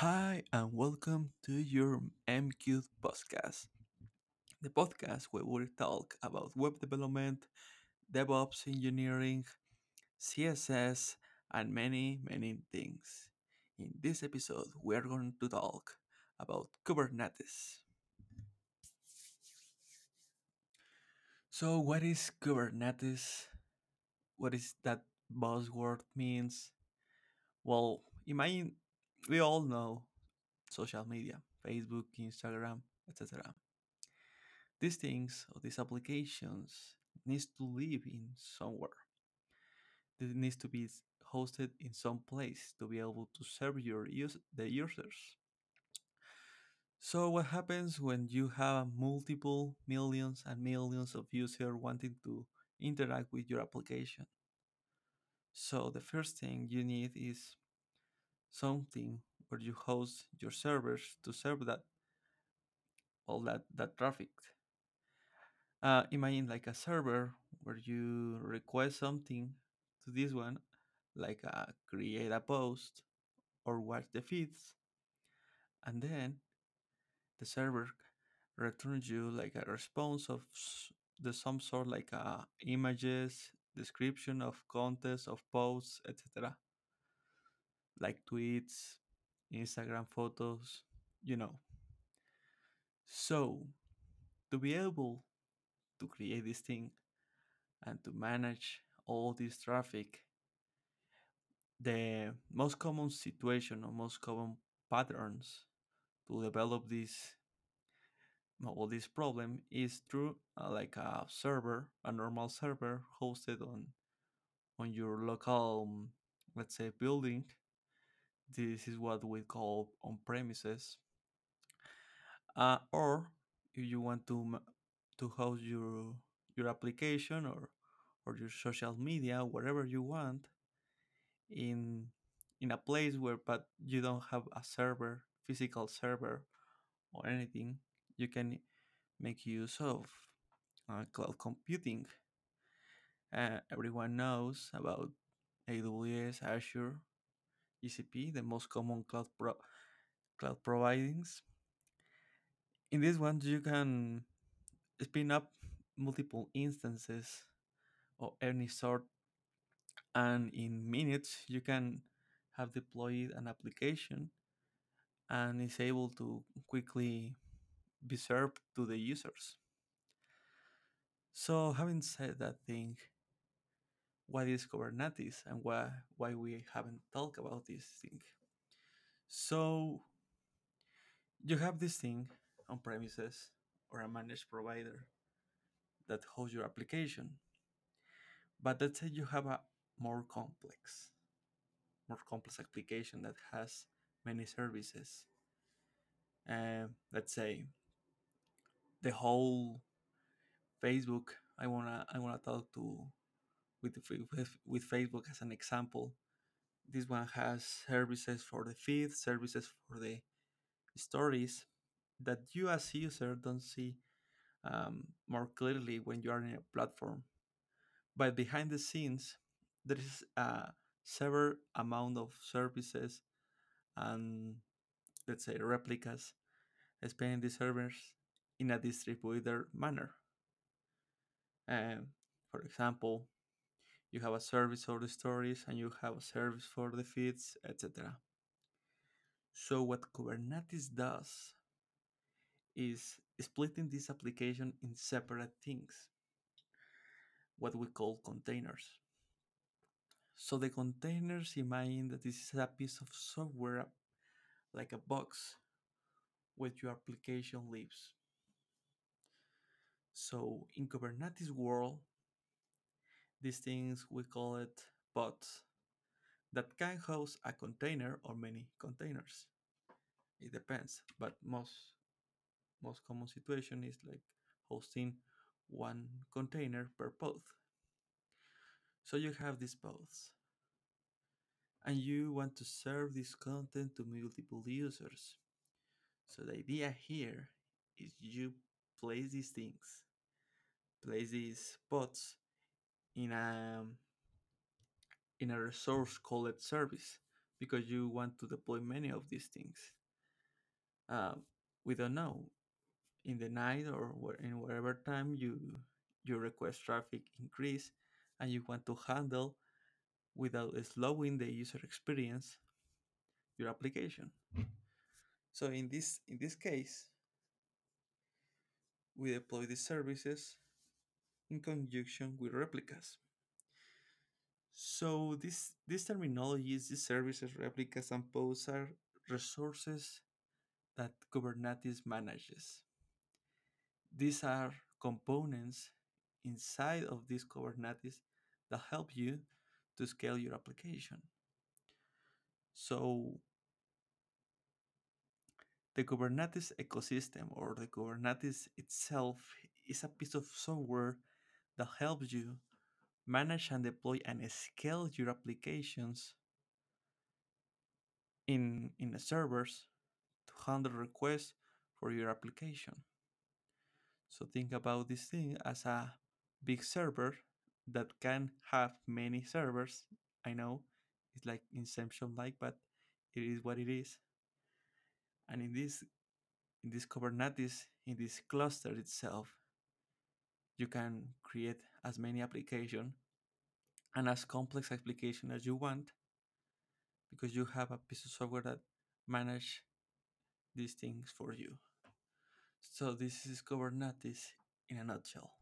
Hi, and welcome to your MQ podcast, the podcast where we talk about web development, DevOps engineering, CSS, and many, many things. In this episode, we are going to talk about Kubernetes. So, what is Kubernetes? What is that buzzword means? Well, imagine we all know social media, Facebook, Instagram, etc. These things or these applications needs to live in somewhere. It needs to be hosted in some place to be able to serve your use the users. So what happens when you have multiple millions and millions of users wanting to interact with your application? So the first thing you need is something where you host your servers to serve that all that, that traffic. Uh, imagine like a server where you request something to this one, like uh, create a post or watch the feeds, and then the server returns you like a response of the some sort like uh, images, description of contents of posts, etc. Like tweets, Instagram photos, you know. So to be able to create this thing and to manage all this traffic the most common situation or most common patterns to develop this well, this problem is through uh, like a server, a normal server hosted on on your local, let's say, building. This is what we call on premises. Uh, or if you want to to host your your application or or your social media wherever you want in in a place where but you don't have a server physical server or anything you can make use of uh, cloud computing uh, everyone knows about aws azure gcp the most common cloud pro- cloud providings in this one you can spin up multiple instances of any sort and in minutes you can have deployed an application and is able to quickly be served to the users. So, having said that thing, what is Kubernetes and why why we haven't talked about this thing? So, you have this thing on premises or a managed provider that hosts your application, but let's say you have a more complex, more complex application that has many services. Uh, let's say the whole Facebook. I wanna I wanna talk to with, with with Facebook as an example. This one has services for the feed, services for the stories that you as user don't see um, more clearly when you are in a platform. But behind the scenes, there is a several amount of services and let's say replicas spanning the servers in a distributed manner. Um, for example, you have a service for the stories and you have a service for the feeds, etc. So what Kubernetes does is splitting this application in separate things, what we call containers. So the containers imagine that this is a piece of software like a box where your application lives. So in Kubernetes world, these things we call it pods that can host a container or many containers. It depends, but most most common situation is like hosting one container per pod. So you have these pods and you want to serve this content to multiple users. So the idea here is you place these things, place these pods in a in a resource called service. because you want to deploy many of these things. Uh, we don't know in the night or in whatever time you your request traffic increase and you want to handle without slowing the user experience your application. So in this in this case, we deploy these services in conjunction with replicas. So this this terminologies, these services, replicas, and pods are resources that Kubernetes manages. These are components inside of this Kubernetes that help you to scale your application. So the Kubernetes ecosystem or the Kubernetes itself is a piece of software that helps you manage and deploy and scale your applications in in the servers to handle requests for your application. So think about this thing as a big server that can have many servers. I know it's like Inception like, but it is what it is. And in this in this Kubernetes, in this cluster itself, you can create as many application and as complex application as you want because you have a piece of software that manage these things for you. So this is Kubernetes in a nutshell.